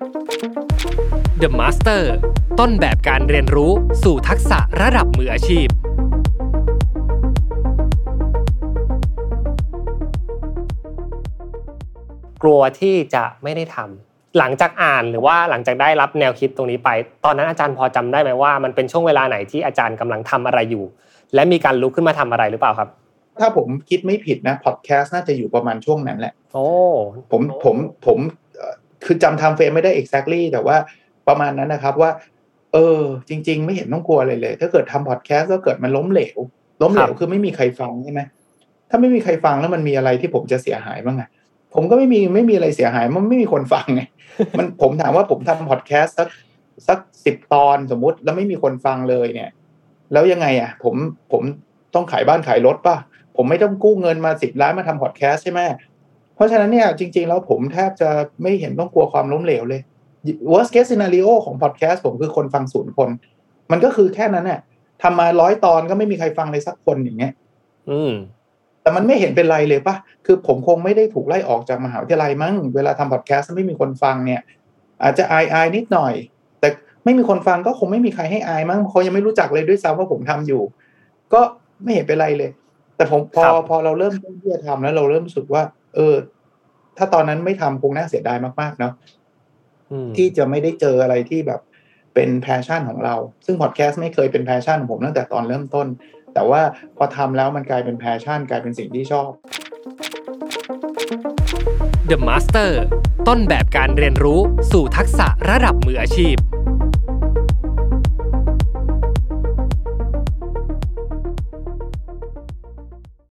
The Master ต้นแบบการเรียนรู้สู่ทักษะระดับมืออาชีพ กลัวที่จะไม่ได้ทำหลังจากอ่านหรือว่าหลังจากได้รับแนวคิดตรงนี้ไป ตอนนั้นอาจารย์พอจำได้ไหมว่ามันเป็นช่วงเวลาไหนที่อาจารย์กำลังทำอะไรอยู่ และมีการลุกขึ้นมาทำอะไรหรือเปล่าครับถ้าผมคิดไม่ผิดนะพอดแคสต์น่าจะอยู่ประมาณช่วงนั้นแหละ โอ้ ผมผมผมเอ่อ คือจำ timeframe ไม่ได้ exactly แต่ว่าประมาณนั้นนะครับว่า เออ จริง ๆ ไม่เห็นต้องกลัวเลยเลย ถ้าเกิดทำพอดแคสต์แล้วเกิดมันล้มเหลว ล้มเหลวคือไม่มีใครฟังใช่ไหมถ้าไม่มีใครฟังแล้วมันมีอะไรที่ผมจะเสียหายบ้างอะผมก็ไม่มีไม่มีอะไรเสียหาย มันไม่มีคนฟังไงมันผมถามว่าผมทำพอดแคสต์สักสักสิบตอนสมมุติแล้วไม่มีคนฟังเลยเนี่ย แล้วยังไงอะ ผมผมต้องขายบ้านขายรถป่ะ ผมไม่ต้องกู้เงินมาสิบล้านมาทำพอดแคสต์ใช่ไหมเพ ราะฉะนั้นเนี่ยจริง ๆ แล้วผมแทบจะไม่เห็นต้องกลัวความล้มเหลวเลย worst case scenario ของพอดแคสต์ผมคือคนฟังศูนย์คน มันก็คือแค่นั้นเนี่ยทำมาร้อยตอนก็ไม่มีใครฟังเลยสักคนอย่างเงี้ย อืม แต่มันไม่เห็นเป็นไรเลยปะคือผมคงไม่ได้ถูกไล่ออกจากมหาวิทยาลัยมั้ง เวลาทำพอดแคสต์ไม่มีคนฟังเนี่ย อาจจะอายอายนิดหน่อย แต่ไม่มีคนฟังก็คงไม่มีใครให้อายมั้งเขายังไม่รู้จักเลยด้วยซ้ำว่าผมทำอยู่ ก็ไม่เห็นเป็นไรเลย แต่ผมพอครับพอเราเริ่มต้นที่จะทำแล้วเราเริ่มรู้สึกว่า เออ ถ้าตอนนั้นไม่ทำคงน่าเสียดายมากๆเนาะอืมที่จะไม่ได้เจออะไรที่แบบเป็น passion ของเรา ซึ่งพอดแคสต์ไม่เคยเป็น passion ของผมตั้งแต่ตอนเริ่มต้น แต่ว่าพอทำแล้วมันกลายเป็น passion กลายเป็นสิ่งที่ชอบ The Master ต้นแบบการเรียนรู้สู่ทักษะระดับมืออาชีพ